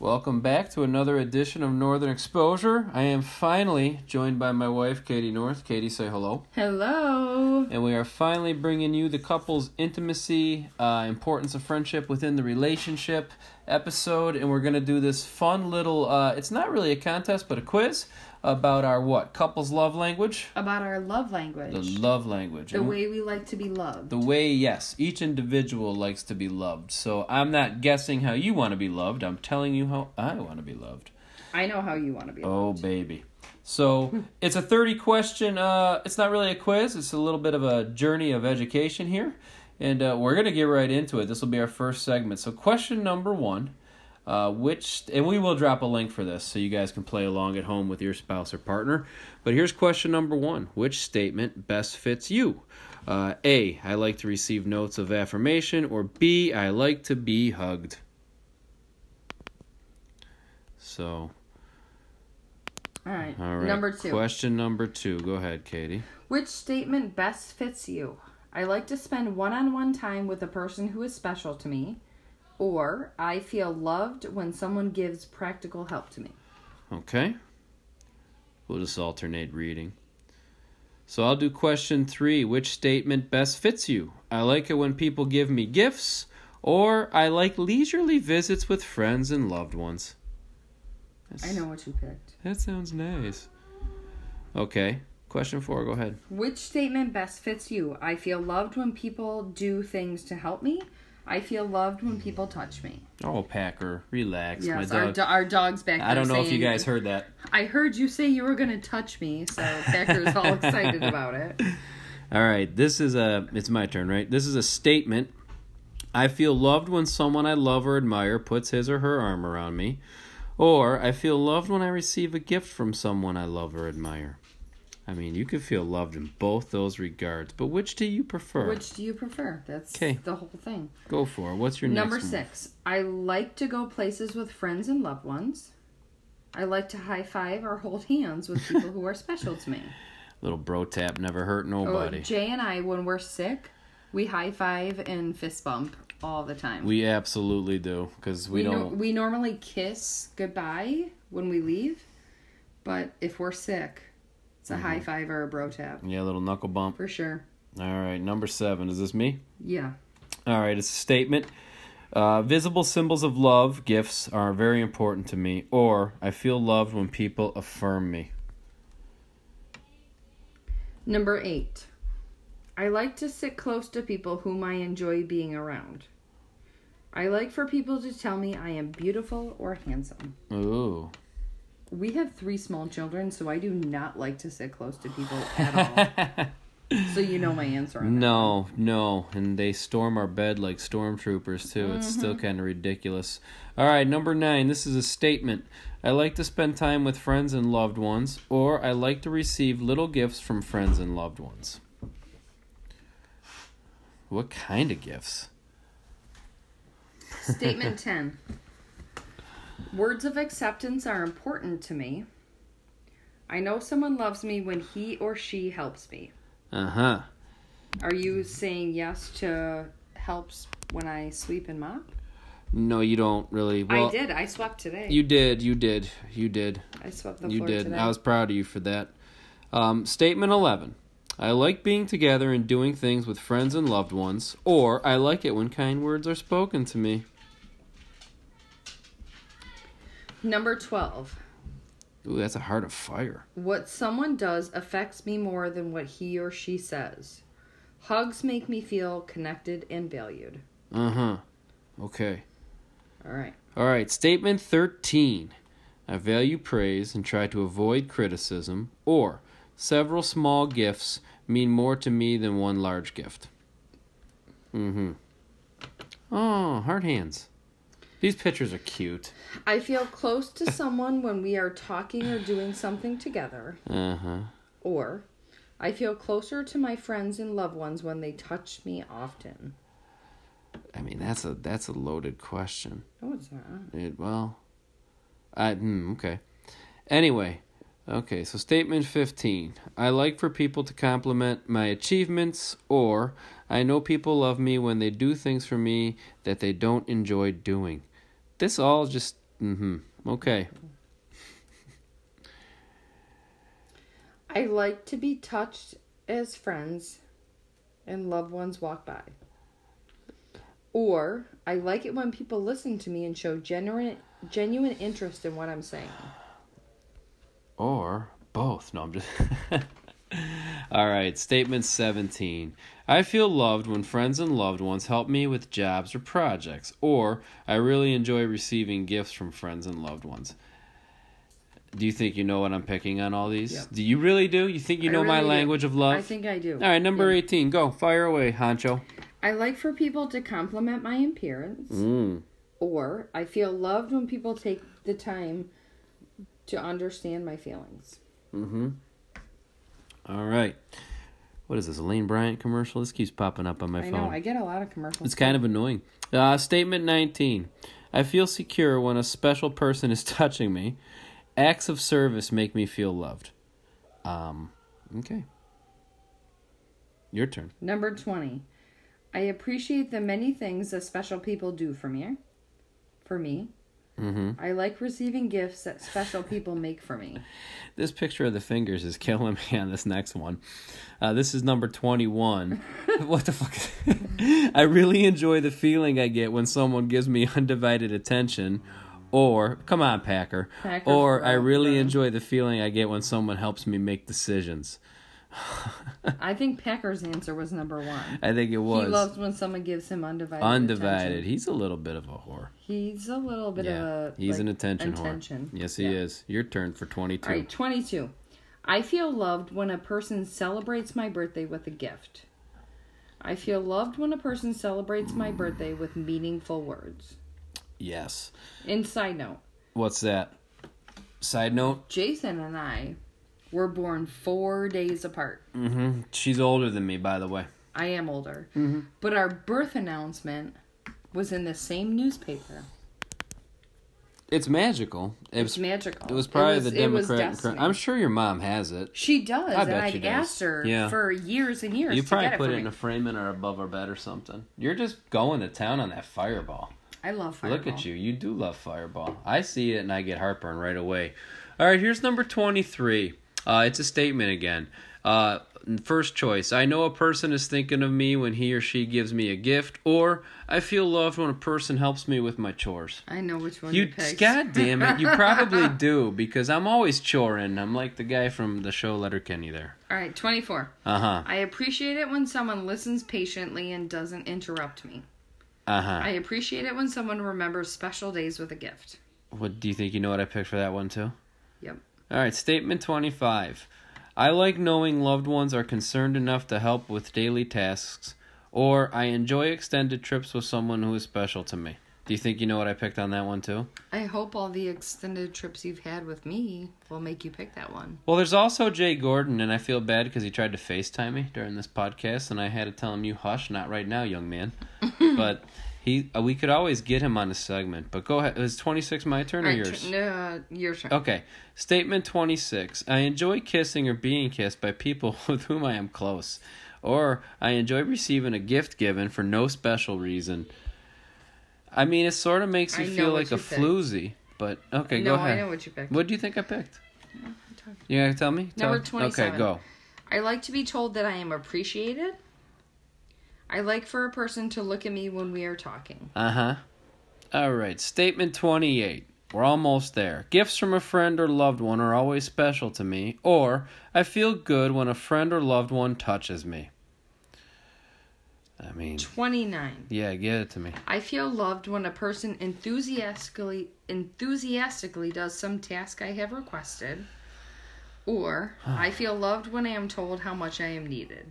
Welcome back to another edition of Northern Exposure. I am finally joined by my wife, Katie North. Katie, say hello. Hello. And we are finally bringing you the couple's intimacy, uh, importance of friendship within the relationship episode. And we're going to do this fun little, uh, it's not really a contest, but a quiz about our what? Couple's love language? About our love language. The love language. the And way we like to be loved. The way, yes, each individual likes to be loved. So I'm not guessing how you want to be loved. I'm telling you how I want to be loved. I know how you want to be loved. Oh, baby. So it's a 30 question. Uh, it's not really a quiz, it's a little bit of a journey of education here. And uh, we're going to get right into it. This will be our first segment. So, question number one. Uh, which and we will drop a link for this so you guys can play along at home with your spouse or partner. But here's question number one: Which statement best fits you? Uh, A. I like to receive notes of affirmation, or B. I like to be hugged. So, All right. all right. Number two. Question number two. Go ahead, Katie. Which statement best fits you? I like to spend one on one time with a person who is special to me. Or I feel loved when someone gives practical help to me. Okay. We'll just alternate reading. So I'll do question three. Which statement best fits you? I like it when people give me gifts, or I like leisurely visits with friends and loved ones. I know what you picked. That sounds nice. Okay. Question four, go ahead. Which statement best fits you? I feel loved when people do things to help me. I feel loved when people touch me. Oh, Packer, relax. Yes, My our, dog. do- our dog's back I don't know if you guys heard that. I heard you say you were gonna touch me, so Packer's all excited about it. All right, this is a it's my turn, right? This is a statement. I feel loved when someone I love or admire puts his or her arm around me, or I feel loved when I receive a gift from someone I love or admire. I mean, you could feel loved in both those regards, but which do you prefer? Which do you prefer? That's 'Kay. the whole thing. Go for it. What's your Number next one? six. I like to go places with friends and loved ones. I like to high five or hold hands with people who are special to me. Little bro tap never hurt Oh, nobody. Jay and I, when we're sick, we high five and fist bump all the time. we absolutely do because we, no- don't. we normally kiss goodbye when we leave, but if we're sick, it's a Mm-hmm. high five or a bro tap yeah, a little knuckle bump. for sure. All right, number seven. Is this me? Yeah. All right, it's a statement. Uh, visible symbols of love, gifts, are very important to me, or I feel loved when people affirm me. Number eight. I like to sit close to people whom I enjoy being around. I like for people to tell me I am beautiful or handsome. Ooh. We have three small children, so I do not like to sit close to people at all. so you know my answer on that. no, no, and they storm our bed like stormtroopers too. It's still mm-hmm. kind of ridiculous. All right, number nine. This is a statement. I like to spend time with friends and loved ones, or I like to receive little gifts from friends and loved ones. What kind of gifts? Statement 10. Words of acceptance are important to me. I know someone loves me when he or she helps me. Uh huh. Are you saying yes to helps when I sweep and mop? No, you don't really. Well, I did. I swept today. You did, you did, you did, I swept the you floor did. today. I was proud of you for that. Um, statement 11. I like being together and doing things with friends and loved ones, or I like it when kind words are spoken to me. Number 12. Ooh, that's a heart of fire. What someone does affects me more than what he or she says. Hugs make me feel connected and valued. Uh huh. Okay. All right. All right, statement 13. I value praise and try to avoid criticism, or several small gifts mean more to me than one large gift. Mm hmm. Oh, heart hands. These pictures are cute. I feel close to someone when we are talking or doing something together. Uh huh. Or I feel closer to my friends and loved ones when they touch me often. I mean, that's a that's a loaded question. No, it's not. It well, I hmm, okay. Anyway, okay. So statement fifteen. I like for people to compliment my achievements, or I know people love me when they do things for me that they don't enjoy doing. This all just Mm-hmm. Okay. I like to be touched as friends and loved ones walk by. Or I like it when people listen to me and show genuine genuine interest in what I'm saying. Or both. No, I'm just. All right, statement 17. I feel loved when friends and loved ones help me with jobs or projects, or I really enjoy receiving gifts from friends and loved ones. Do you think you know what I'm picking on all these? Do you really do? You think you know my really do. language of love? I think I do. all right, number Yeah. 18. Go. Fire away, Honcho. I like for people to compliment my appearance. Mm. Or I feel loved when people take the time to understand my feelings. Mm-hmm. All right. What is this, a Lane Bryant commercial? This keeps popping up on my I phone. know, I get a lot of commercials. It's kind of annoying. Uh, statement 19. I feel secure when a special person is touching me. Acts of service make me feel loved. Um, okay. Your turn. Number 20. I appreciate the many things that special people do for me. For me. Mm-hmm. I like receiving gifts that special people make for me. This picture of the fingers is killing me on this next one. Uh, this is number 21. what the fuck? I really enjoy the feeling I get when someone gives me undivided attention. Or, come on, Packer. Packer's or, I really enjoy the feeling I get when someone helps me make decisions. I think Packer's answer was number one. I think it was. He loves when someone gives him undivided undivided. attention. He's a little bit of a whore. He's a little bit yeah, of a. he's like, an attention, attention. whore. Yes, he Yeah. is. Your turn for twenty-two. All right, 22. I feel loved when a person celebrates my birthday with a gift. I feel loved when a person celebrates my birthday with meaningful words. Yes. And side note, What's that? Side note. Jason and I were born four days apart. Mm-hmm. She's older than me, by the way. I am older. Mm-hmm. But our birth announcement was in the same newspaper. It's magical. It It's was. magical. It was probably it was, the it was I'm sure your mom has it. She does, I and bet I've she does. asked her Yeah. for years and years You to probably get it put for it in a framing or above our bed or something. You're just going to town on that fireball. I love Fireball. Look at you. You do love Fireball. I see it and I get heartburn right away. All right, here's number 23. Uh, it's a statement again. Uh, first choice I know a person is thinking of me when he or she gives me a gift, or I feel loved when a person helps me with my chores. I know which one you, You, picked. God damn it, you probably do because I'm always choring. I'm like the guy from the show Letterkenny there. All right, 24. Uh huh. I appreciate it when someone listens patiently and doesn't interrupt me. Uh huh. I appreciate it when someone remembers special days with a gift. What do you think? You know what I picked for that one too? Yep. All right, statement 25. I like knowing loved ones are concerned enough to help with daily tasks, or I enjoy extended trips with someone who is special to me. Do you think you know what I picked on that one too? I hope all the extended trips you've had with me will make you pick that one. Well, there's also Jay Gordon, and I feel bad because he tried to FaceTime me during this podcast, and I had to tell him, "You hush, not right now, young man." but he, uh, we could always get him on a segment. But go ahead. Is 26 my turn or yours? tr- uh, your turn. Okay. Statement 26. I enjoy kissing or being kissed by people with whom I am close. Or I enjoy receiving a gift given for no special reason. I mean, it sort of makes you I feel like a picked. floozy. But, okay, no, go ahead. I know what you picked. What do you think I picked? You gonna tell me? Number Tell- 27. Okay, go. I like to be told that I am appreciated. I like for a person to look at me when we are talking. Uh huh. All right. Statement 28. We're almost there. Gifts from a friend or loved one are always special to me, or I feel good when a friend or loved one touches me. I mean, 29. yeah, get it to me. I feel loved when a person enthusiastically enthusiastically does some task I have requested. Or I feel loved when I am told how much I am needed.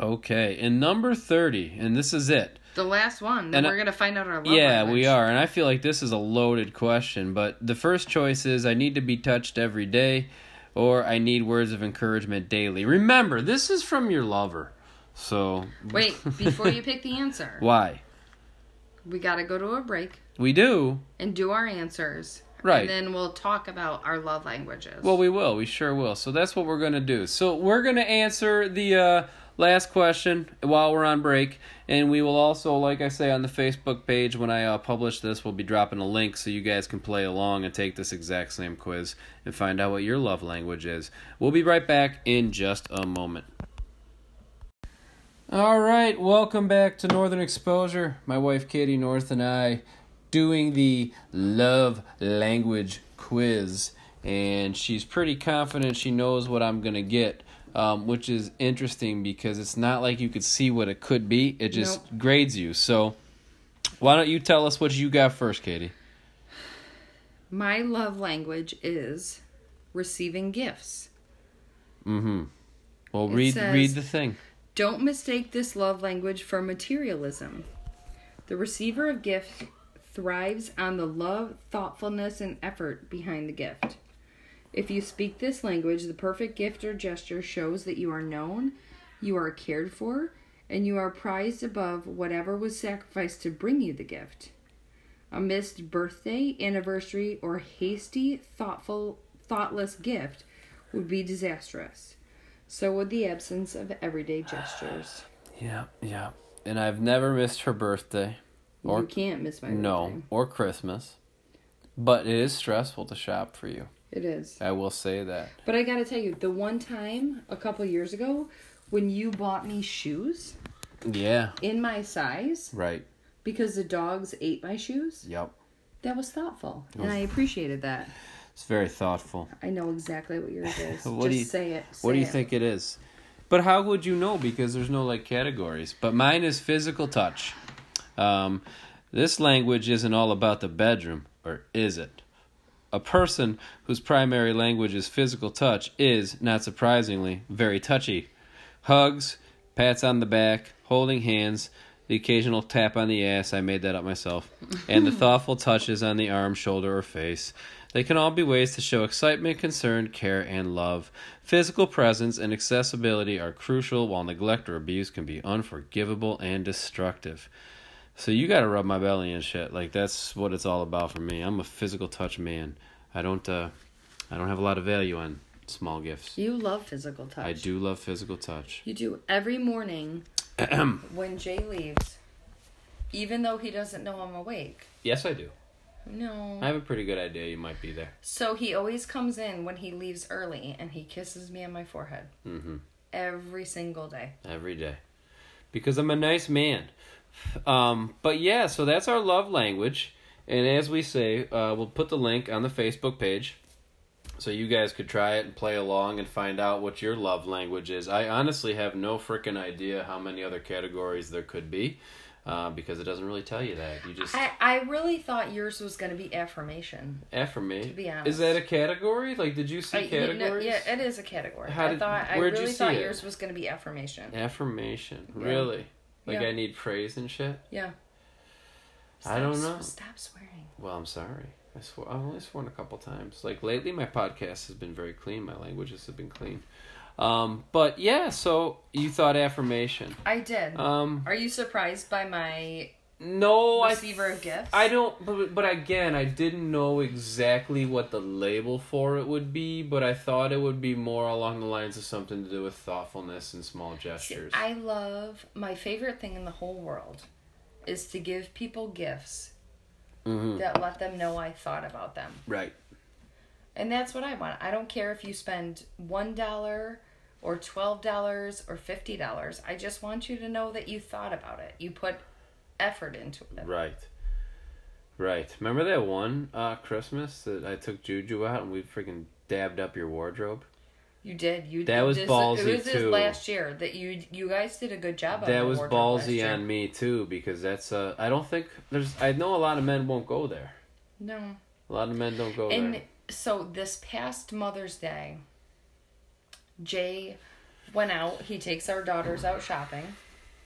Okay, and number 30, and this is it. The last one, then And we're gonna find out our love Yeah, language. we are, and I feel like this is a loaded question, but the first choice is I need to be touched every day, or I need words of encouragement daily. Remember, this is from your lover. So, Wait, before you pick the answer, why? we gotta go to a break We do. and do our answers. Right. And then we'll talk about our love languages. Well, we will. We sure will. So that's what we're going to do. So we're going to answer the uh, last question while we're on break, and we will also, like I say on the Facebook page, when I uh, publish this, we'll be dropping a link so you guys can play along and take this exact same quiz and find out what your love language is. We'll be right back in just a moment. All right, welcome back to Northern Exposure. My wife Katie North and I doing the love language quiz, and she's pretty confident she knows what I'm gonna get. Um, which is interesting because it's not like you could see what it could be. It just Nope. grades you. So, why don't you tell us what you got first, Katie? My love language is receiving gifts. Mm-hmm. Well, It read says- read the thing. Don't mistake this love language for materialism. The receiver of gifts thrives on the love, thoughtfulness, and effort behind the gift. If you speak this language, the perfect gift or gesture shows that you are known, you are cared for, and you are prized above whatever was sacrificed to bring you the gift. A missed birthday, anniversary, or hasty, thoughtful, thoughtless gift would be disastrous. So would the absence of everyday gestures. Yeah, yeah. And I've never missed her birthday. Or you can't miss my no, birthday. or Christmas. But it is stressful to shop for you. It is. I will say that. But I gotta tell you, the one time a couple years ago when you bought me shoes Yeah. in my size Right. because the dogs ate my shoes, Yep. that was thoughtful. And I appreciated that. It's very thoughtful. I know exactly what yours is. What Just do you- say it. What do you it. think it is? But how would you know? Because there's no like categories. But mine is physical touch. Um, this language isn't all about the bedroom, or is it? A person whose primary language is physical touch is, not surprisingly, very touchy. Hugs, pats on the back, holding hands, the occasional tap on the ass, I made that up myself, and the thoughtful touches on the arm, shoulder, or face. They can all be ways to show excitement, concern, care, and love. Physical presence and accessibility are crucial, while neglect or abuse can be unforgivable and destructive. So you got to rub my belly and shit. Like that's what it's all about for me. I'm a physical touch man. I don't uh I don't have a lot of value on small gifts. You love physical touch. I do love physical touch. You do every morning when Jay leaves, even though he doesn't know I'm awake. Yes, I do. No. I have a pretty good idea you might be there. So he always comes in when he leaves early and he kisses me on my forehead Mhm. every single day. Every day. Because I'm a nice man. Um but yeah, so that's our love language. And as we say, uh we'll put the link on the Facebook page. So you guys could try it and play along and find out what your love language is. I honestly have no freaking idea how many other categories there could be, uh, because it doesn't really tell you that. You just I, I really thought yours was going to be affirmation. affirmation. to be honest. Is that a category? Like, did you see I- you know, categories? yeah, it is a category. How I thought I really thought it? yours was going to be affirmation. Affirmation, Yeah. really? Like Yeah. I need praise and shit. Yeah. I don't know. Stop swearing. Well, I'm sorry. I swore. I've only sworn a couple times. Like lately, my podcast has been very clean. My languages have been clean. Um, but yeah, so you thought affirmation. I did. Um, Are you surprised by my no, receiver of gifts? I, I don't. But, but again, I didn't know exactly what the label for it would be. But I thought it would be more along the lines of something to do with thoughtfulness and small See, gestures. I love my favorite thing in the whole world is to give people gifts hmm that let them know I thought about them. Right. And that's what I want. I don't care if you spend one dollar or twelve dollars or fifty dollars. I just want you to know that you thought about it. You put effort into it. Right. Right. Remember that one uh, Christmas that I took Juju out and we freaking dabbed up your wardrobe? You did. You That was this, ballsy, It was this too. last year that you you guys did a good job. that was ballsy on me too because that's uh I don't think there's I know a lot of men won't go there. No. A lot of men don't go And there. And so this past Mother's Day, Jay went out. He takes our daughters out shopping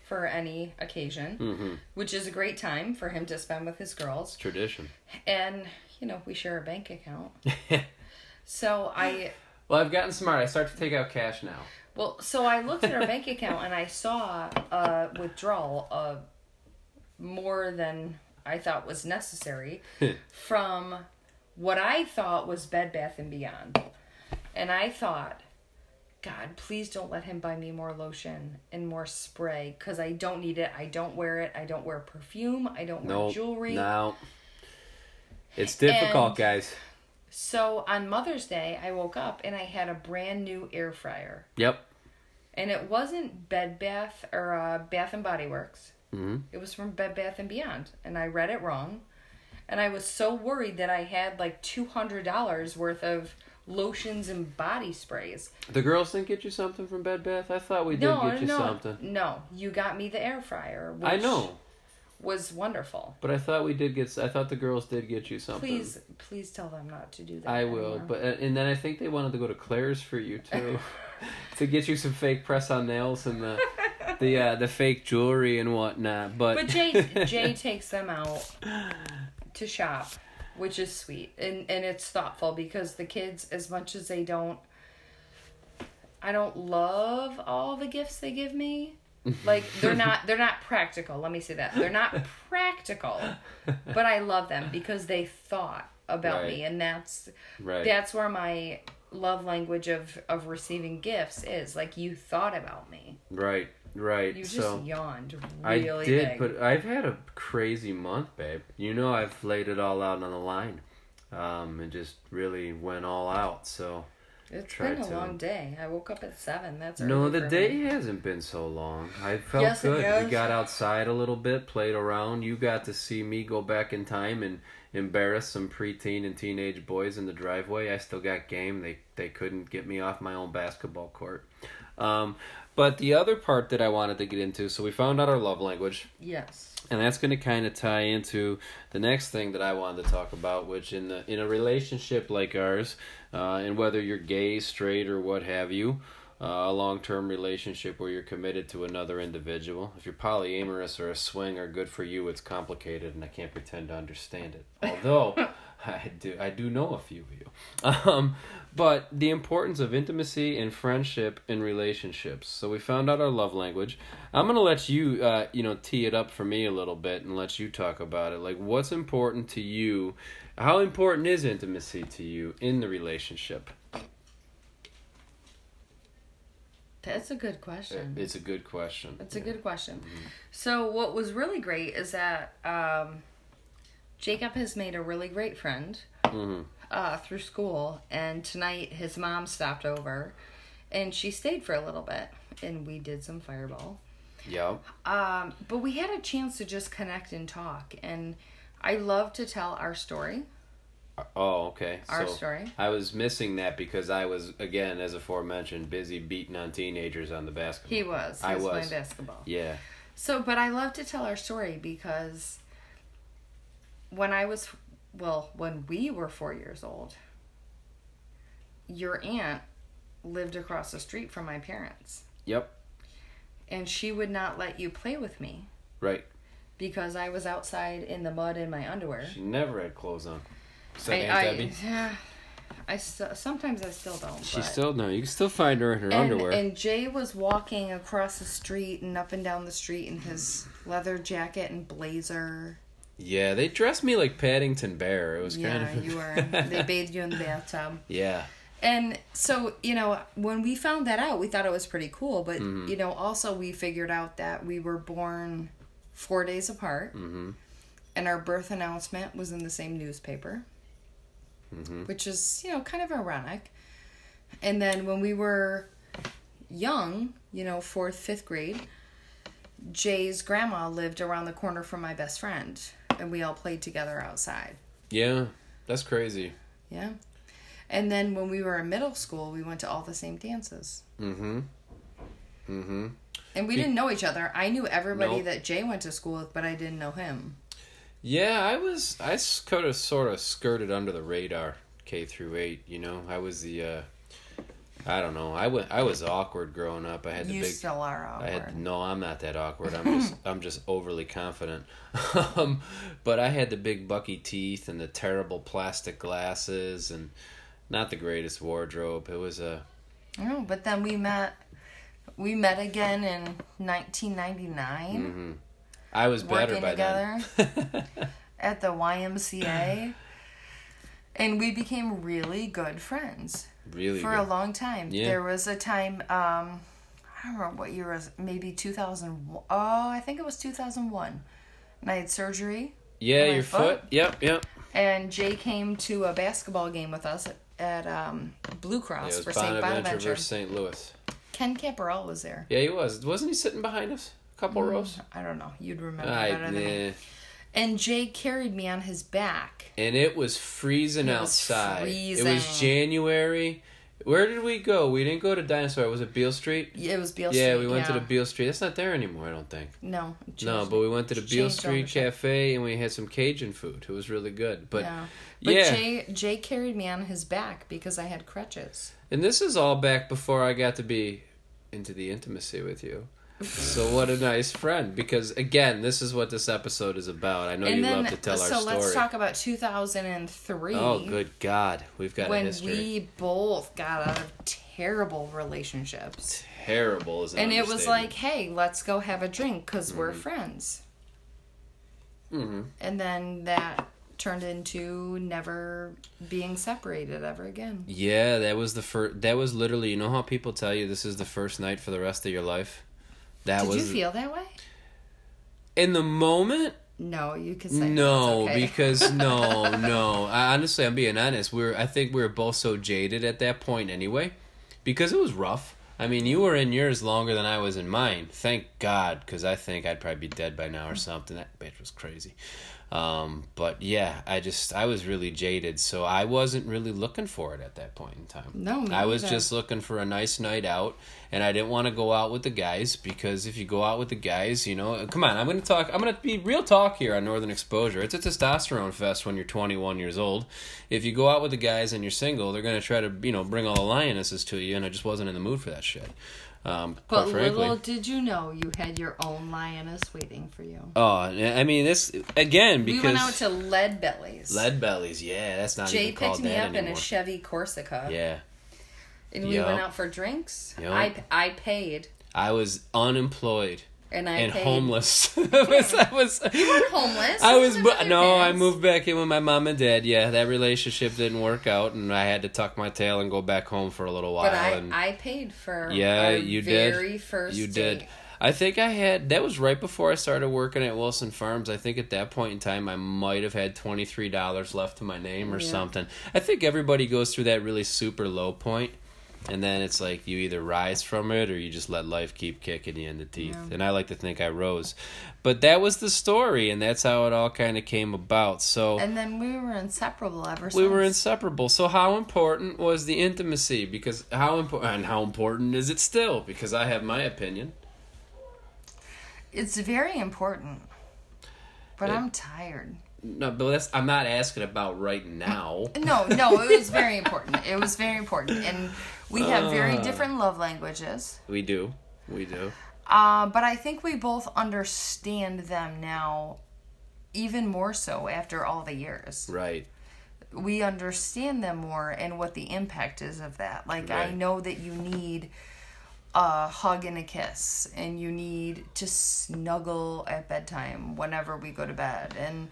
for any occasion, Mm-hmm. which is a great time for him to spend with his girls. Tradition. And you know, we share a bank account. So I well, I've gotten smart. I start to take out cash now. well, so I looked at our bank account and I saw a withdrawal of more than I thought was necessary from what I thought was Bed Bath and Beyond. And I thought God, please don't let him buy me more lotion and more spray because I don't need it. I don't wear it. I don't wear perfume. I don't wear jewelry. No. It's difficult, And- guys. So on Mother's Day, I woke up and I had a brand new air fryer. Yep. And it wasn't Bed Bath or uh, Bath and Body Works. hmm It was from Bed Bath and Beyond, and I read it wrong. And I was so worried that I had like two hundred dollars worth of lotions and body sprays. The girls didn't get you something from Bed Bath. I thought we did no, get you no, something. no. You got me the air fryer, which I know, was wonderful. but I thought we did get. I thought the girls did get you something. Please, please tell them not to do that. I will, but and then I think they wanted to go to Claire's for you too, to get you some fake press on nails and the the uh, the fake jewelry and whatnot. But But Jay Jay takes them out to shop, which is sweet and and it's thoughtful because the kids, as much as they don't, I don't love all the gifts they give me. Like they're not they're not practical. Let me say that they're not practical, but I love them because they thought about me, and that's right, that's where my love language of of receiving gifts is. Like you thought about me. right, right. You just so yawned I did, big. but I've had a crazy month, babe. You know, I've laid it all out on the line, um, and just really went all out. So it's been a to. long day. I woke up at seven. That's no, the day me. hasn't been so long. I felt Yes, good. We got outside a little bit, played around. You got to see me go back in time and embarrass some preteen and teenage boys in the driveway. I still got game. They they couldn't get me off my own basketball court. Um, but the other part that I wanted to get into, so we found out our love language. Yes. and that's going to kind of tie into the next thing that I wanted to talk about, which in the in a relationship like ours, uh, and whether you're gay, straight, or what have you, uh, a long term relationship where you're committed to another individual. If you're polyamorous or a swinger, good for you. It's complicated, and I can't pretend to understand it. Although I do, I do know a few of you. Um, but the importance of intimacy and friendship in relationships. So we found out our love language. I'm gonna let you, uh, you know, tee it up for me a little bit and let you talk about it. Like, what's important to you? How important is intimacy to you in the relationship? That's a good question. It's a good question. That's a good question. So what was really great is that um, Jacob has made a really great friend hmm uh, through school, and tonight his mom stopped over, and she stayed for a little bit, and we did some fireball. Yep. Um, but we had a chance to just connect and talk, and I love to tell our story. Oh, okay. Our so story. I was missing that because I was again, as aforementioned, busy beating on teenagers on the basketball. He was. He I was, was. playing basketball. Yeah. So, but I love to tell our story because when I was, well, when we were four years old, your aunt lived across the street from my parents. Yep. And she would not let you play with me Right. because I was outside in the mud in my underwear. She never had clothes on. I, Debbie. yeah, I st- sometimes I still don't. She still no. You can still find her in her and, underwear. And Jay was walking across the street and up and down the street in his leather jacket and blazer. Yeah, they dressed me like Paddington Bear. It was yeah, kind of you were. They bathed you in the bathtub. yeah. And so, you know, when we found that out, we thought it was pretty cool. But, Mm-hmm. you know, also we figured out that we were born four days apart. Mhm. And our birth announcement was in the same newspaper, Mhm. which is, you know, kind of ironic. And then when we were young, you know, fourth, fifth grade, Jay's grandma lived around the corner from my best friend. And we all played together outside. Yeah. That's crazy. Yeah. And then when we were in middle school, we went to all the same dances. Mm-hmm. Mm-hmm. And we didn't know each other. I knew everybody Nope. that Jay went to school with, but I didn't know him. Yeah, I was. I could have sort of skirted under the radar, K through eight. You know, I was the. uh I don't know. I went. I was awkward growing up. I had the you big. still are awkward. I had no. I'm not that awkward. I'm just. I'm just overly confident. um, but I had the big bucky teeth and the terrible plastic glasses and not the greatest wardrobe. It was a. No, but then we met. We met again in 1999 hmm I was better by then. Together at the YMCA. and we became really good friends Really for good. a long time. Yeah. There was a time, um, I don't remember what year it was, maybe 2000. Oh, I think it was 2001. And I had surgery, yeah, your foot. foot. Yep, yep. and Jay came to a basketball game with us at um, Blue Yeah, Cross it for St. Bonaventure versus St. Louis. Ken Camperell was there. Yeah, he was. Wasn't he sitting behind us? A couple rows. I don't know. You'd remember I, better than me. nah. And Jay carried me on his back. And it was freezing It was outside. It was. January. Where did we go? We didn't go to Dinosaur. Was it Beale Street? Yeah, It was Beale Street. yeah, we went to the Beale Street. That's not there anymore, I don't think. No. No, but we went to the Beale Street. Cafe and we had some Cajun food. It was really good. But yeah. But yeah. Jay Jay carried me on his back because I had crutches. and this is all back before I got to be into the intimacy with you. So what a nice friend because again, this is what this episode is about. I know and you then love to tell so our story. So let's talk about 2003. oh, good God, we've got a when we both got out of terrible relationships. Terrible is an And it was like, hey, let's go have a drink because we're friends. Mhm. And then that turned into never being separated ever again. Yeah, that was the first. That was literally. You know how people tell you this is the first night for the rest of your life. That Did was you feel that way? in the moment. No, you could say No, okay. because no, no. I, honestly, I'm being honest. We are I think we were both so jaded at that point anyway, because it was rough. I mean, you were in yours longer than I was in mine. Thank God, because I think I'd probably be dead by now or something. That bitch was crazy. Um, but yeah, I just I was really jaded, so I wasn't really looking for it at that point in time. No, I was neither. just looking for a nice night out, and I didn't want to go out with the guys because if you go out with the guys, you know, come on, I'm going to talk. I'm going to be real talk here on Northern Exposure. It's a testosterone fest when you're 21 years old. If you go out with the guys and you're single, they're going to try to you know bring all the lionesses to you, and I just wasn't in the mood for that shit. Um, But little did you know you had your own lioness waiting for you. Oh, I mean this again because we went out to Lead Bellies. lead bellies. Yeah, that's not Jay even called picked me up in a Chevy Corsica. yeah, And we Yup. went out for drinks. Yup. I I paid. I was unemployed And I and paid. homeless. I was, I was, Homeless. I You was, lived bu- with your no, I moved back in with my mom and dad. Yeah, that relationship didn't work out, and I had to tuck my tail and go back home for a little while. But I, and I paid for Yeah, you did. first you did. I think I had that was right before I started working at Wilson Farms. I think at that point in time I might have had twenty three dollars left to my name or Yeah. something. I think everybody goes through that really super low point, and then it's like you either rise from it or you just let life keep kicking you in the teeth. Yeah. And I like to think I rose, but that was the story, and that's how it all kind of came about. So And then we were inseparable ever since. we were inseparable. So how important was the intimacy? Because how important and how important is it still? Because I have my opinion. It's very important. But It- I'm tired. No, but that's I'm not asking about right now. No, no, it was very important. It was very important. And we have very Uh. different love languages. We do, we do. Uh, but I think we both understand them now even more so after all the years. Right. we understand them more and what the impact is of that. Like I know that you need a hug and a kiss and you need to snuggle at bedtime whenever we go to bed and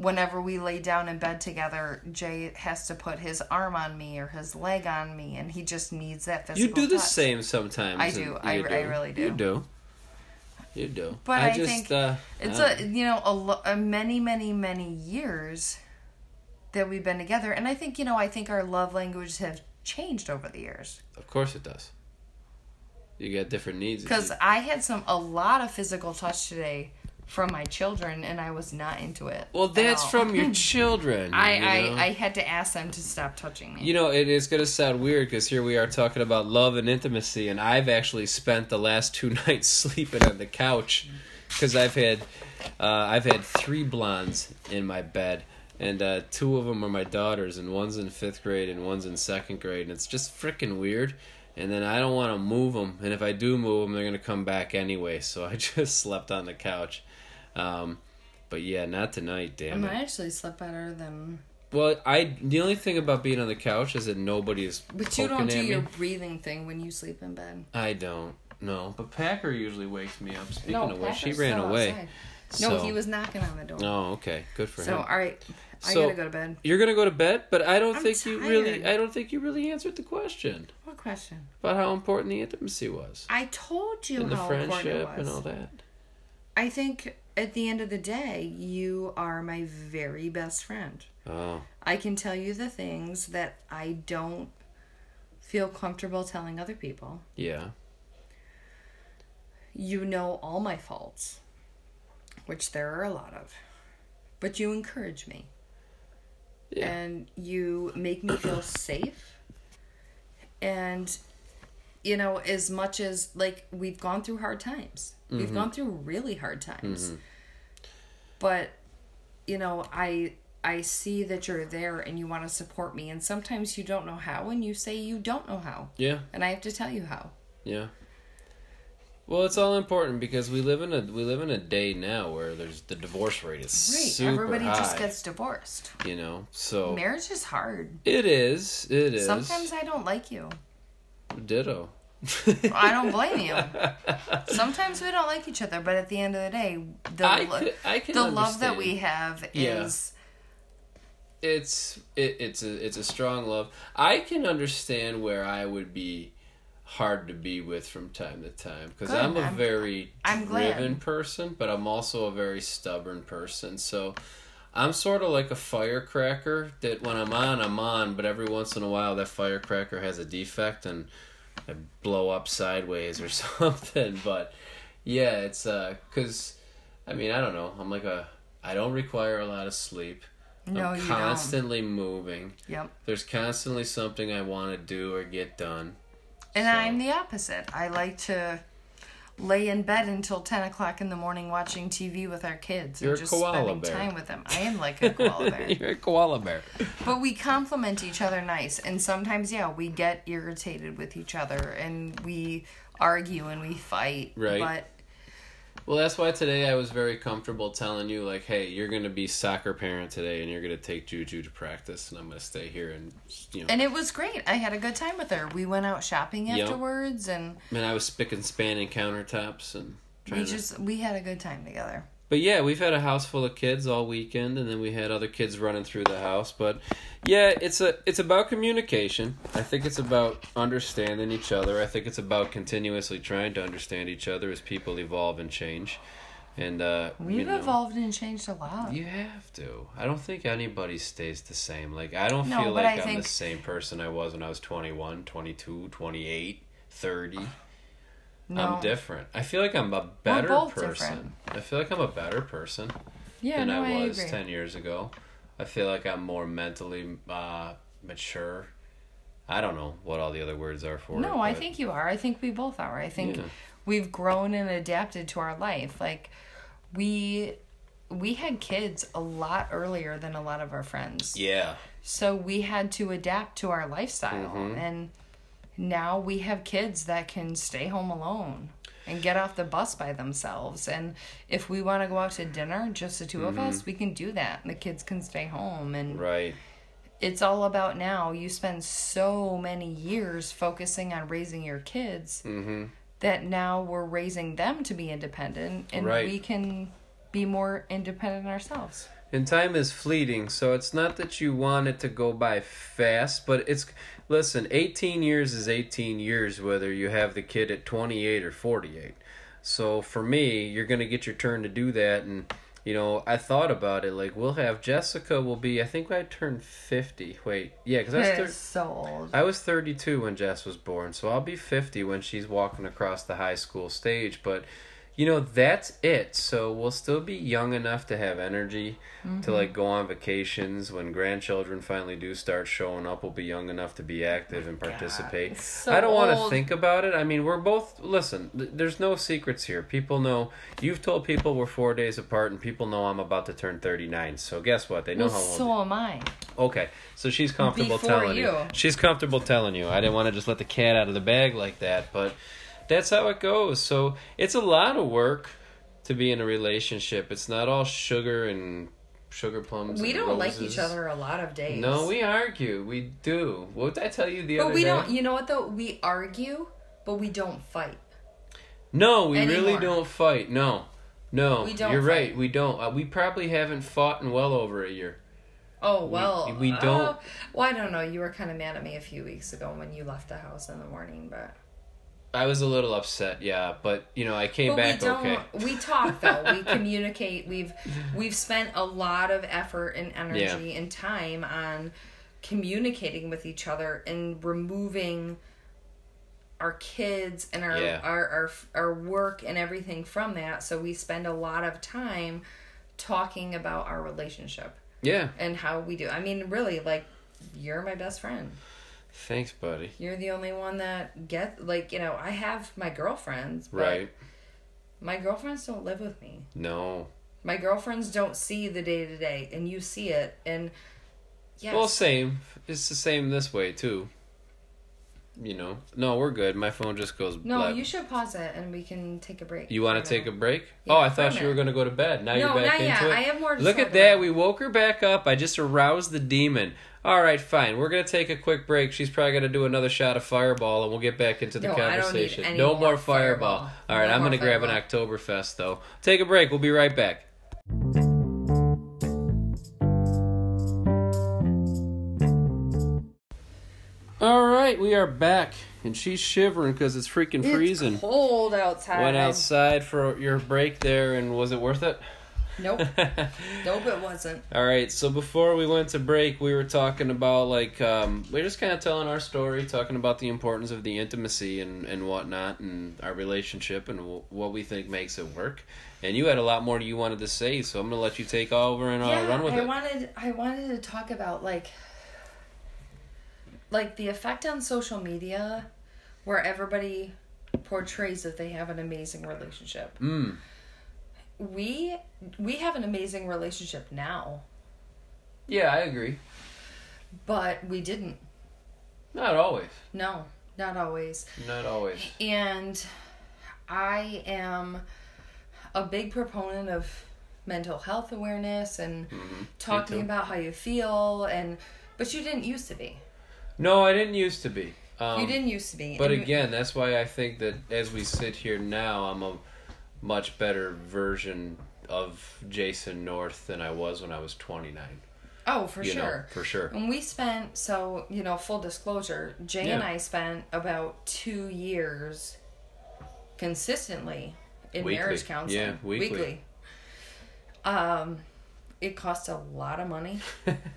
whenever we lay down in bed together Jay has to put his arm on me or his leg on me and he just needs that physical. Touch. You do the touch. same sometimes. I do. I- you I really do. You do. You do. But I, just, think uh, it's a you know a, lo- a many many many years that we've been together, and I think you know I think our love languages have changed over the years Of course it does. You got different needs. because I had some a lot of physical touch today from my children, and I was not into it. well, that's from your children. I, you know? I I had to ask them to stop touching me. You know, it is going to sound weird because here we are talking about love and intimacy, and I've actually spent the last two nights sleeping on the couch because I've had uh, I've had three blondes in my bed, and uh, two of them are my daughters, and one's in fifth grade and one's in second grade, and it's just freaking weird. And then I don't want to move them, and if I do move them, they're going to come back anyway. So I just slept on the couch. Um, but yeah, not tonight, damn and it. I actually slept better than. Well, I the only thing about being on the couch is that nobody is But you don't do at me. your breathing thing when you sleep in bed. I don't. No, but Packer usually wakes me up. Speaking no, of which, she ran away. outside. No, So- he was knocking on the door. Oh, okay, good for So, him. So, all right. I So- gotta go to bed. You're gonna go to bed, but I don't I'm think you really. I don't think you really answered the question What question? about how important the intimacy was I told you and the how important it friendship was. and all that. I think at the end of the day, you are my very best friend. Oh, I can tell you the things that I don't feel comfortable telling other people. yeah. You know all my faults, which there are a lot of, but you encourage me Yeah. and you make me feel safe. And, you know, as much as like we've gone through hard times, we've mm-hmm. gone through really hard times, mm-hmm. But, you know, I. I see that you're there and you want to support me, and sometimes you don't know how, and you say you don't know how, Yeah. and I have to tell you how. Yeah. Well, it's all important because we live in a we live in a day now where there's the divorce rate is Right. super Everybody high. just gets divorced. you know, so Marriage is hard. it is. It is. Sometimes I don't like you. ditto. I don't blame you. Sometimes we don't like each other, but at the end of the day, the I lo- could- I the love that we have Yeah. is it's it, it's a it's a strong love. I can understand where I would be hard to be with from time to time because I'm a I'm- very I'm glad. driven person, but I'm also a very stubborn person. So I'm sort of like a firecracker that when I'm on, I'm on, but every once in a while that firecracker has a defect and I blow up sideways or something. But yeah, it's uh, cause I mean I don't know. I'm like a I don't require a lot of sleep. no, I'm constantly moving. Yep. There's constantly something I want to do or get done. And So- I'm the opposite. I like to lay in bed until ten o'clock in the morning watching TV with our kids You're a and just koala spending bear. time with them. I am like a koala bear. You're a koala bear. But we compliment each other nice. And sometimes, yeah, we get irritated with each other and we argue and we fight. Right. But Well, that's why today I was very comfortable telling you, like, hey, you're going to be soccer parent today and you're going to take Juju to practice and I'm going to stay here and, you know. and it was great. I had a good time with her. We went out shopping Yep. afterwards and Man, I was spick and spanning countertops and trying we to. just we had a good time together. But yeah, we've had a house full of kids all weekend, and then we had other kids running through the house. But yeah, it's a it's about communication. I think it's about understanding each other. I think it's about continuously trying to understand each other as people evolve and change. And uh, We've you know, evolved and changed a lot. You have to. I don't think anybody stays the same. Like I don't No, feel like I I'm think- the same person I was when I was 21, 22, 28, 30. No. I'm different. I feel like I'm a better person. different. I feel like I'm a better person Yeah, than no, I was agree. 10 years ago. I feel like I'm more mentally uh, mature. I don't know what all the other words are for it. No, I think you are. I think we both are. I think Yeah. we've grown and adapted to our life. Like we we had kids a lot earlier than a lot of our friends. Yeah. So we had to adapt to our lifestyle Mm-hmm. and now we have kids that can stay home alone and get off the bus by themselves and if we want to go out to dinner just the 2 of us we can do that and the kids can stay home and Mm-hmm. Right. it's all about now you spend so many years focusing on raising your kids Mm-hmm. that now we're raising them to be independent and Right. we can be more independent ourselves And time is fleeting, so it's not that you want it to go by fast, but it's listen, 18 years is 18 years whether you have the kid at 28 or 48. So for me, you're going to get your turn to do that and you know, I thought about it like we'll have Jessica will be I think I turned 50. Wait. Yeah, cuz I was thir- so old I was 32 when Jess was born, so I'll be 50 when she's walking across the high school stage. But, you know, that's it. So we'll still be young enough to have energy to, mm-hmm. like, go on vacations. When grandchildren finally do start showing up, we'll be young enough to be active and oh participate. it's so I don't want to think about it. I mean, we're both, listen, th- there's no secrets here. People know, you've told people we're four days apart, and people know I'm about to turn 39. So guess what? They know well how old so am i Okay, so she's comfortable Before telling you. you. She's comfortable telling you. I didn't want to just let the cat out of the bag like that, but that's how it goes. So it's a lot of work to be in a relationship. It's not all sugar and sugar plums. we don't like each other a lot of days No, we argue. We do. What did I tell you the but other day? But we don't you know what though we argue but we don't fight No, we really don't fight. No, no, We don't You're right. We don't. Uh, we probably haven't fought in well over a year. Oh well, we uh, don't- well, I don't know. You were kind of mad at me a few weeks ago when you left the house in the morning, but I was a little upset, yeah, but you know I came but back we don't. okay. We talk though. we communicate. We've we've spent a lot of effort and energy and time on communicating with each other and removing our kids and our, Yeah. our our our work and everything from that. So we spend a lot of time talking about our relationship Yeah, and how we do. I mean, really, like you're my best friend. Thanks, buddy. You're the only one that get like you know. I have my girlfriends, but Right? my girlfriends don't live with me. No. My girlfriends don't see the day to day, and you see it. And yes, Well, same. It's the same this way too. You know. No, we're good. My phone just goes. no, black. you should pause it, and we can take a break. You want to take a break? Yeah, oh, I thought you were going to go to bed. Now you're back into yet. it. I have more to Look at that. about. We woke her back up. I just aroused the demon. All right, fine. We're going to take a quick break. She's probably going to do another shot of Fireball, and we'll get back into the No, I don't need conversation. no more more Fireball. Fireball. All right, No I'm going to grab an Fireball. Oktoberfest, though. Take a break. We'll be right back. All right, we are back, and she's shivering because it's freaking freezing. It's cold outside. Went outside for your break there, and was it worth it? Nope. nope, it wasn't. All right, so before we went to break, we were talking about like um, we are just kind of telling our story, talking about the importance of the intimacy and and whatnot, and our relationship, and w- what we think makes it work. And you had a lot more you wanted to say, so I'm gonna let you take over and uh, yeah, run with I it. wanted I wanted to talk about like like the effect on social media where everybody portrays that they have an amazing relationship. Mm, We we have an amazing relationship now, yeah, I agree. but we didn't. Not always. No, not always. Not always. And I am a big proponent of mental health awareness and Mhm. talking about how you feel and but you didn't used to be. No, I didn't used to be. Um, you didn't used to be. But And again, that's why I think that as we sit here now, I'm a much better version of Jason North than I was when I was 29. oh, for you know, sure. for sure. And we spent so you know full disclosure, Jay and I spent about two years consistently in Weekly. marriage counseling. Yeah, weekly. Um, it cost a lot of money,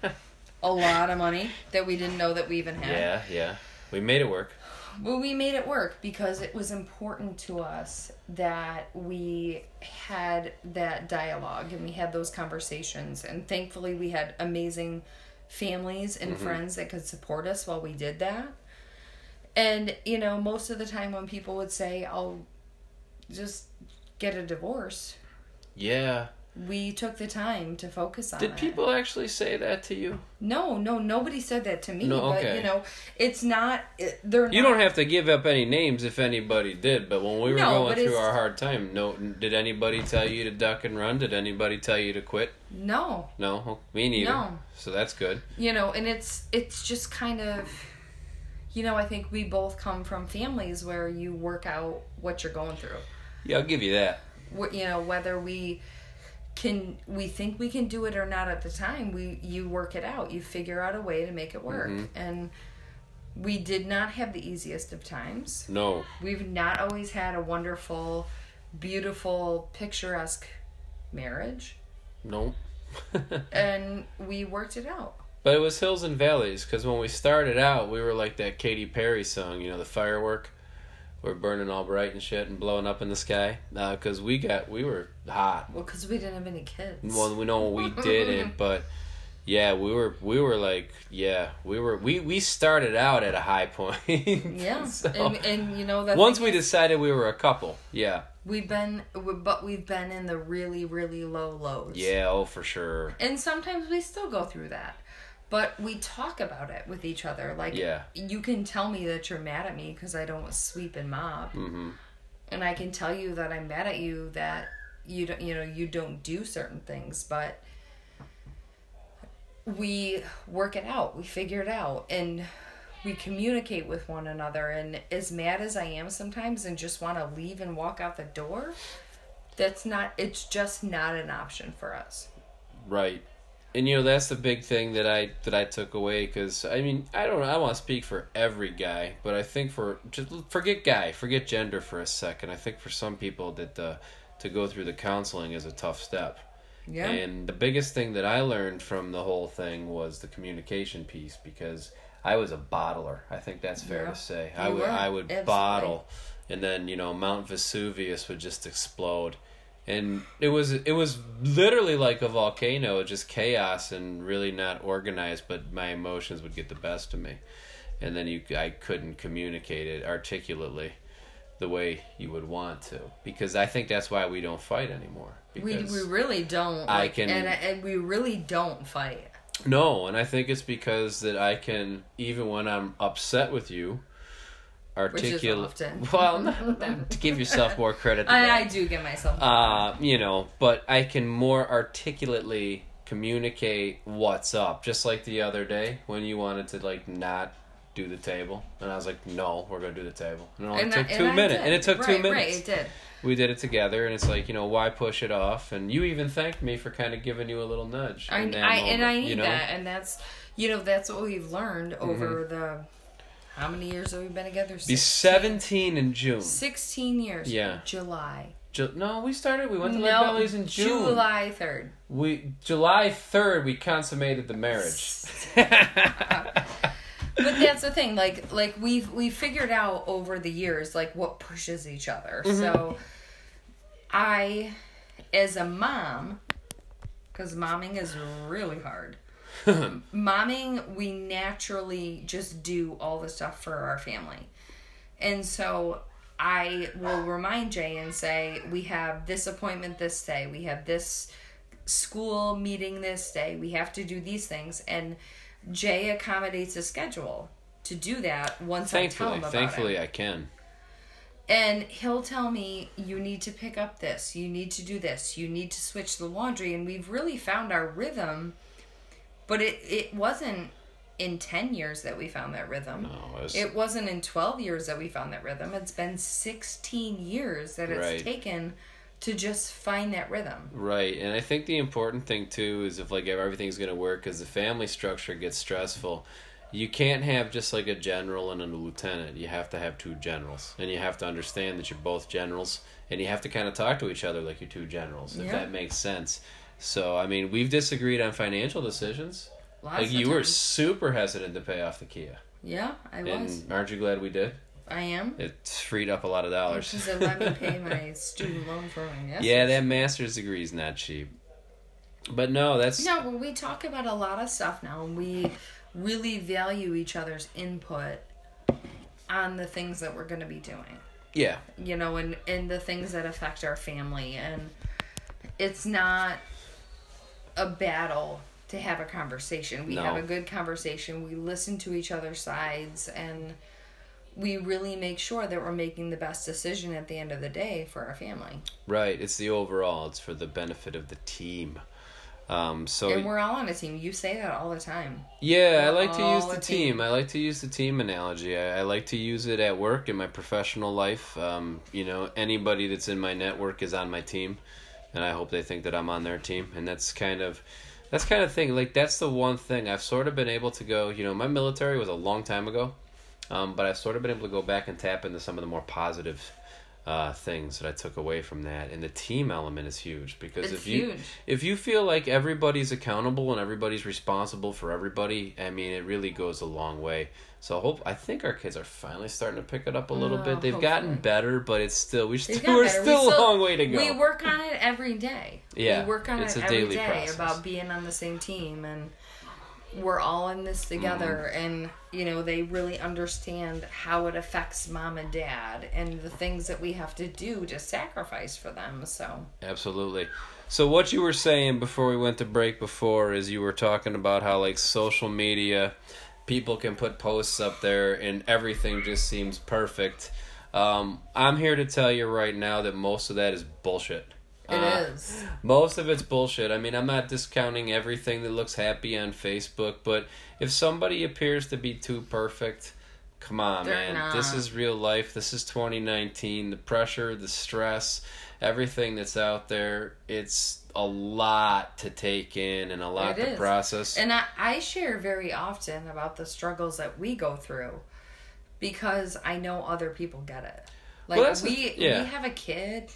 a lot of money that we didn't know that we even had. yeah, yeah. We made it work. But we made it work because it was important to us that we had that dialogue and we had those conversations. And thankfully, we had amazing families and mm-hmm. friends that could support us while we did that. And, you know, most of the time when people would say, I'll just get a divorce, Yeah. We took the time to focus on Did it. people actually say that to you? No, no, nobody said that to me. No, But, okay. you know, it's not, it, they're You not. don't have to give up any names if anybody did, but when we were No, going through our hard time, no did anybody tell you to duck and run? Did anybody tell you to quit? No. No, oh, me neither. No. So that's good. you know and it's it's just kind of you know i think we both come from families where you work out what you're going through Yeah, I'll give you that. You know whether we can we think we can do it or not at the time we you work it out you figure out a way to make it work Mhm. and we did not have the easiest of times No. we've not always had a wonderful beautiful picturesque marriage No. and we worked it out But it was hills and valleys because when we started out, we were like that Katy Perry song, you know, the firework. We're burning all bright and shit and blowing up in the sky. Uh, because we got, we were hot. well because we didn't have any kids Well, we know we didn't, but yeah, we were, we were like, yeah, we were, we we started out at a high point. Yeah, So, and, and you know that once we decided we were a couple, yeah, we've been, but we've been in the really, really low lows. yeah, oh for sure, and sometimes we still go through that, but we talk about it with each other. Like, Yeah. you can tell me that you're mad at me because I don't sweep and mop, hmm and I can tell you that I'm mad at you that you don't, you know, you don't do certain things, but we work it out, we figure it out, and we communicate with one another. And as mad as I am sometimes and just want to leave and walk out the door, that's not, it's just not an option for us. right. And you know that's the big thing that I that I took away because I mean I don't I want to speak for every guy, but I think for just forget guy, forget gender for a second. I think for some people that the to go through the counseling is a tough step. Yeah. And the biggest thing that I learned from the whole thing was the communication piece because I was a bottler. I think that's fair Yeah. to say. You I would were. I would Absolutely. bottle and then, you know, Mount Vesuvius would just explode. And it was it was literally like a volcano, just chaos and really not organized, but my emotions would get the best of me. And then you I couldn't communicate it articulately the way you would want to because I think that's why we don't fight anymore. we Because we really don't. I Like, can- and and we really don't fight. No, and I think it's because that I can even when I'm upset with you, articulate. Well, to give yourself more credit. than I, I do give myself. Uh, you know, but I can more articulately communicate what's up. Just like the other day when you wanted to like not do the table, and I was like, "No, we're gonna do the table." And it only and took I, two minutes, and it took right, two minutes Right, it did. we did it together and it's like you know why push it off and you even thanked me for kind of giving you a little nudge I, that I and I need you know? Mm-hmm. that, and that's you know that's what we've learned over the how many years have we been together? be 17 in june Sixteen years. Yeah. July. Ju- no we started we went to no, Lake Bellies in june July third. we july 3rd we consummated the marriage But that's the thing, like like we've we figured out over the years like what pushes each other. Mm-hmm. So I as a mom cuz momming is really hard. momming we naturally just do all the stuff for our family. And so I will remind Jay and say, we have this appointment this day, we have this school meeting this day, we have to do these things. And Jay accommodates a schedule to do that once I tell thankfully him about thankfully it. i can And he'll tell me, you need to pick up this, you need to do this, you need to switch the laundry. And we've really found our rhythm, but it, it wasn't in 10 years that we found that rhythm. no it was, It wasn't in 12 years that we found that rhythm. It's been 16 years that it's Right. taken to just find that rhythm. Right, and I think the important thing too is if like if everything's gonna work, because the family structure gets stressful. You can't have just like a general and a lieutenant. You have to have two generals, and you have to understand that you're both generals, and you have to kind of talk to each other like you're two generals, if Yeah. that makes sense. So I mean, we've disagreed on financial decisions. Lots like you were super hesitant to pay off the Kia, Yeah, I was. and aren't you glad we did? I am. It freed up a lot of dollars. Because it let me pay my student loan for my master's. yeah, that master's degree is not cheap. But no, that's No, well, we talk about a lot of stuff now, and we really value each other's input on the things that we're going to be doing. yeah. You know, and, and the things that affect our family. And it's not a battle to have a conversation. We No. have a good conversation. We listen to each other's sides, and we really make sure that we're making the best decision at the end of the day for our family. Right. It's the overall. It's for the benefit of the team. Um, so and we're all on a team. You say that all the time. yeah, I we're like to use the team. team. I like to use the team analogy. I, I like to use it at work in my professional life. Um, you know, anybody that's in my network is on my team, and I hope they think that I'm on their team. And that's kind of that's kind of thing. Like that's the one thing I've sort of been able to go. You know, my military was a long time ago, um, but I've sort of been able to go back and tap into some of the more positive uh, things that I took away from that. And the team element is huge because It's if you huge. if you feel like everybody's accountable and everybody's responsible for everybody, I mean, it really goes a long way. So I hope I think our kids are finally starting to pick it up a little Oh, bit. They've gotten better, but it's still we still we're better. We still a long way to go. We work on it every day. Yeah, we work on it's it a every daily day process. about being on the same team, and we're all in this together. Mm-hmm. And you know, they really understand how it affects mom and dad, and the things that we have to do to sacrifice for them. So Absolutely. So what you were saying before we went to break before is you were talking about how like social media people can put posts up there and everything just seems perfect. Um, I'm here to tell you right now that most of that is bullshit. It is. Uh, Most of it's bullshit. I mean, I'm not discounting everything that looks happy on Facebook, but if somebody appears to be too perfect, come on, They're man. not. This is real life. This is 2019. The pressure, the stress, everything that's out there, it's a lot to take in and a lot It to is. process. And I, I share very often about the struggles that we go through because I know other people get it. Like Well, we yeah. we have a kid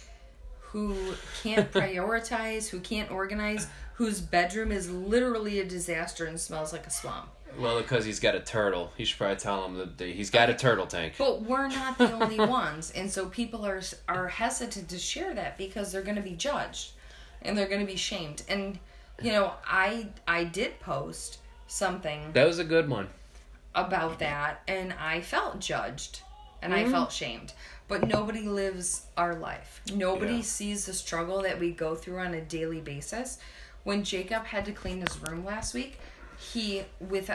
who can't prioritize, who can't organize, whose bedroom is literally a disaster and smells like a swamp. well, because he's got a turtle, you should probably tell him that he's got a turtle tank. But we're not the only ones, and so people are are hesitant to share that because they're going to be judged, and they're going to be shamed. And you know, I I did post something That was a good one. about that, and I felt judged, and Mm-hmm. I felt shamed. But nobody lives our life. Nobody Yeah. sees the struggle that we go through on a daily basis. When Jacob had to clean his room last week, he with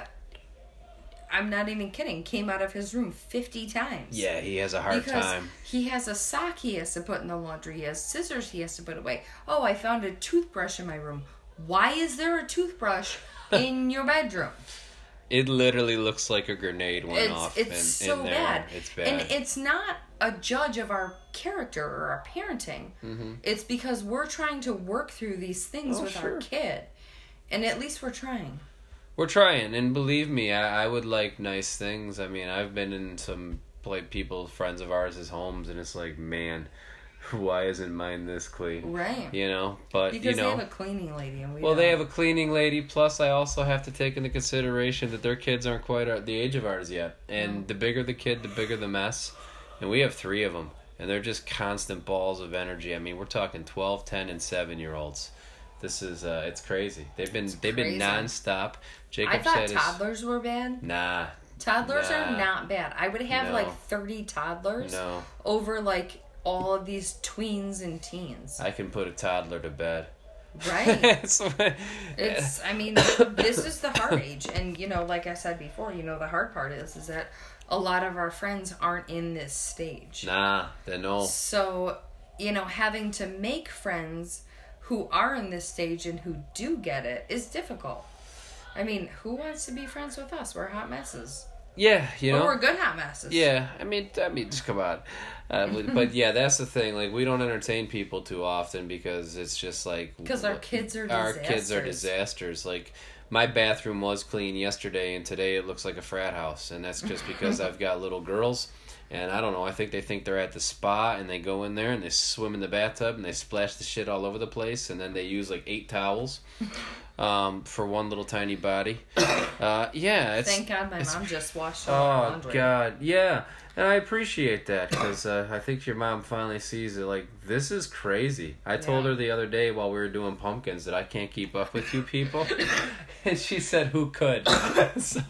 I'm not even kidding, came out of his room 50 times. Yeah, he has a hard because time. he has a sock he has to put in the laundry. He has scissors he has to put away. Oh, I found a toothbrush in my room. Why is there a toothbrush in your bedroom? It literally looks like a grenade went It's off it's in, so in there. bad. It's bad. And it's not a judge of our character or our parenting. Mm-hmm. It's because we're trying to work through these things Oh, with sure. our kid. And at least we're trying. We're trying, and believe me, I, I would like nice things. I mean, I've been in some like people, friends of ours' homes, and it's like, man, why isn't mine this clean? Right. You know, but Because you know, they have a cleaning lady and we well, they don't. have a cleaning lady. Plus, I also have to take into consideration that their kids aren't quite at the age of ours yet, and No. the bigger the kid, the bigger the mess. And we have three of them, and they're just constant balls of energy. I mean, we're talking 12, 10, and seven year olds. This is uh, it's crazy. They've been they've crazy. been nonstop. Jacob I thought said his- toddlers were bad. Nah, Toddlers Nah. are not bad. I would have No. like 30 toddlers no. over like all of these tweens and teens. I can put a toddler to bed. Right? it's, It's I mean this is the hard age and you know like I said before, you know the hard part is is that a lot of our friends aren't in this stage. nah, then no. So, you know, having to make friends who are in this stage and who do get it is difficult. I mean, who wants to be friends with us? We're hot messes. Yeah, you But know. we're good hot messes. Yeah, I mean, I mean, just come on. Uh, but, yeah, that's the thing. Like, we don't entertain people too often because it's just like Because our kids are our kids are disasters. disasters. Like, my bathroom was clean yesterday, and today it looks like a frat house, and that's just because I've got little girls. And I don't know. I think they think they're at the spa, and they go in there and they swim in the bathtub and they splash the shit all over the place, and then they use like eight towels um, for one little tiny body. Uh, yeah, it's Thank God my mom just washed all Oh laundry. God, yeah, and I appreciate that because uh, I think your mom finally sees it. Like this is crazy. I told her the other day while we were doing pumpkins that I can't keep up with you people, and she said, "Who could?" so,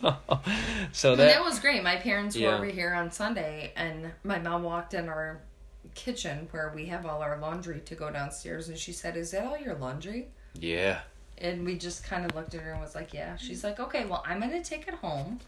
so that that was great. My parents Yeah. were over here on Sunday, and my mom walked in our kitchen where we have all our laundry to go downstairs, and she said, "Is that all your laundry?" yeah, And we just kind of looked at her and was like, "Yeah." She's like, "Okay, well, I'm gonna take it home,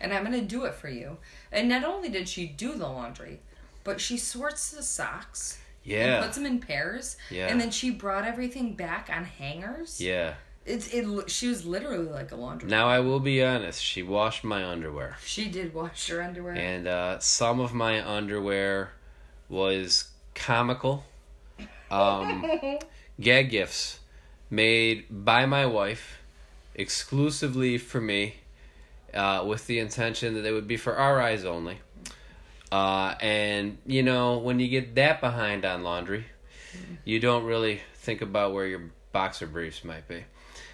and I'm gonna do it for you." And not only did she do the laundry, but she sorts the socks and yeah, puts them in pairs, yeah, and then she brought everything back on hangers. yeah. It's it. She was literally like a laundry. Now I will be honest. She washed my underwear. She did wash her underwear. and uh, some of my underwear was comical. Um, gag gifts made by my wife exclusively for me, uh, with the intention that they would be for our eyes only. Uh, and you know, when you get that behind on laundry, you don't really think about where your boxer briefs might be.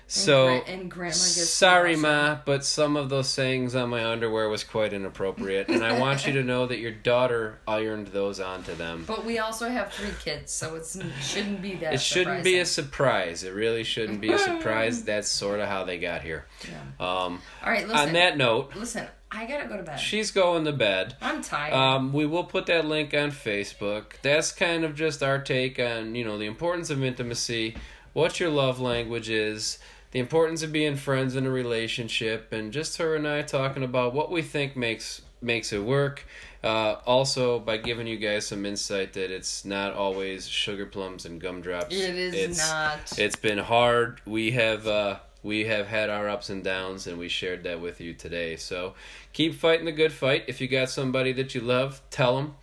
So gra- and grandma gets sorry, ma, but some of those sayings on my underwear was quite inappropriate, and I want you to know that your daughter ironed those onto them. But we also have three kids, so it shouldn't be that. It shouldn't be a surprise. It really shouldn't be a surprise. That's sort of how they got here. Yeah. Um, All right, listen. on that note, listen, I gotta go to bed. she's going to bed. I'm tired. Um, we will put that link on Facebook. That's kind of just our take on, you know, the importance of intimacy, what your love language is, the importance of being friends in a relationship, and just her and I talking about what we think makes makes it work. Uh, also, by giving you guys some insight that it's not always sugar plums and gumdrops. it is it's, not. It's been hard. We have uh, we have had our ups and downs, and we shared that with you today. So keep fighting the good fight. If you got somebody that you love, tell them.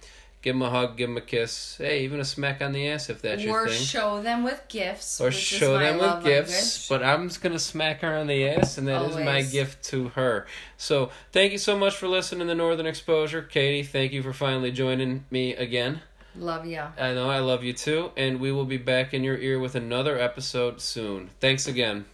Give them a hug, give them a kiss. Hey, even a smack on the ass if that's your thing. or show them with gifts. or show them with gifts. language. But I'm just gonna smack her on the ass, and that is my gift to her. So thank you so much for listening to Northern Exposure, Katie. Thank you for finally joining me again. Love ya. I know I love you too, and we will be back in your ear with another episode soon. Thanks again.